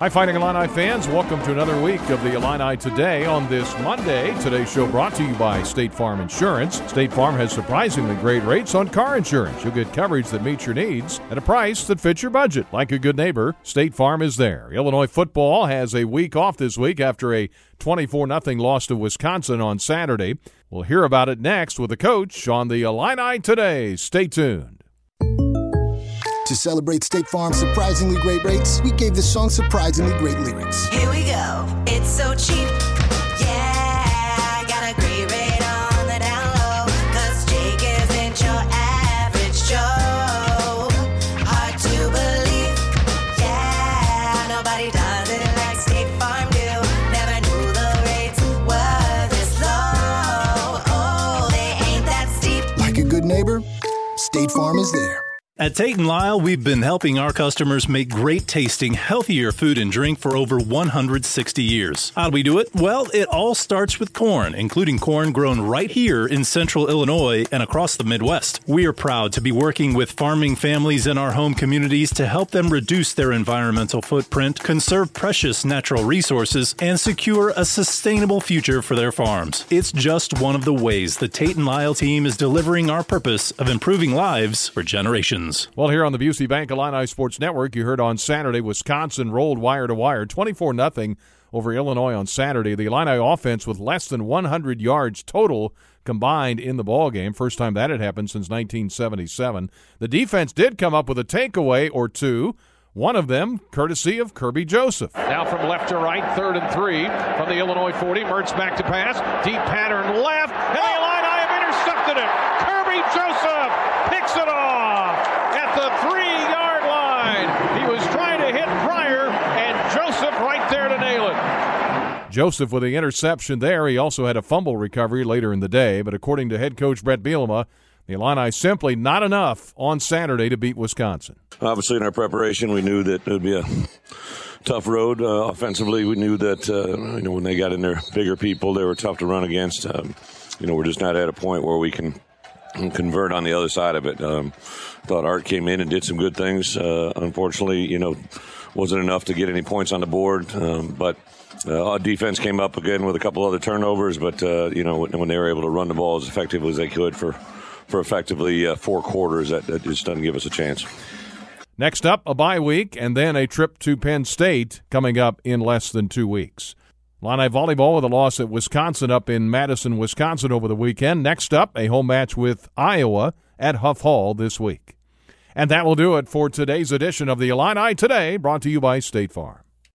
Hi, Fighting Illini fans. Welcome to another week of the Illini Today on this Monday. Today's show brought to you by State Farm Insurance. State Farm has surprisingly great rates on car insurance. You'll get coverage that meets your needs at a price that fits your budget. Like a good neighbor, State Farm is there. Illinois football has a week off this week after a 24 0 loss to Wisconsin on Saturday. We'll hear about it next with the coach on the Illini Today. Stay tuned. To celebrate State Farm's surprisingly great rates, we gave this song surprisingly great lyrics. Here we go. It's so cheap. Yeah, I got a great rate on the down low. Cause Jake isn't your average Joe. Hard to believe. Yeah, nobody does it like State Farm do. Never knew the rates were this low. Oh, they ain't that steep. Like a good neighbor, State Farm is there. At Tate and Lyle, we've been helping our customers make great tasting, healthier food and drink for over 160 years. How do we do it? Well, it all starts with corn, including corn grown right here in central Illinois and across the Midwest. We are proud to be working with farming families in our home communities to help them reduce their environmental footprint, conserve precious natural resources, and secure a sustainable future for their farms. It's just one of the ways the Tate and Lyle team is delivering our purpose of improving lives for generations. Well, here on the Busey Bank Illini Sports Network, you heard on Saturday Wisconsin rolled wire to wire 24 0 over Illinois on Saturday. The Illini offense with less than 100 yards total combined in the ball game. First time that had happened since 1977. The defense did come up with a takeaway or two. One of them, courtesy of Kirby Joseph. Now from left to right, third and three from the Illinois 40. Mertz back to pass. Deep pattern left. And the Illini have intercepted it. Kirby Joseph picks it off at the three yard line. He was trying to hit Pryor, and Joseph right there to nail it. Joseph with the interception there. He also had a fumble recovery later in the day, but according to head coach Brett Bielema, the Illini simply not enough on Saturday to beat Wisconsin. Obviously, in our preparation, we knew that it would be a tough road. Uh, offensively, we knew that uh, you know when they got in there, bigger people, they were tough to run against. Um, you know, we're just not at a point where we can convert on the other side of it. Um, thought Art came in and did some good things. Uh, unfortunately, you know, wasn't enough to get any points on the board. Um, but uh, our defense came up again with a couple other turnovers. But uh, you know, when, when, they were able to run the ball as effectively as they could for for effectively uh, four quarters, that, that just doesn't give us a chance. Next up, a bye week, and then a trip to Penn State coming up in less than two weeks. Illini volleyball with a loss at Wisconsin up in Madison, Wisconsin over the weekend. Next up, a home match with Iowa at Huff Hall this week. And that will do it for today's edition of the Illini Today, brought to you by State Farm.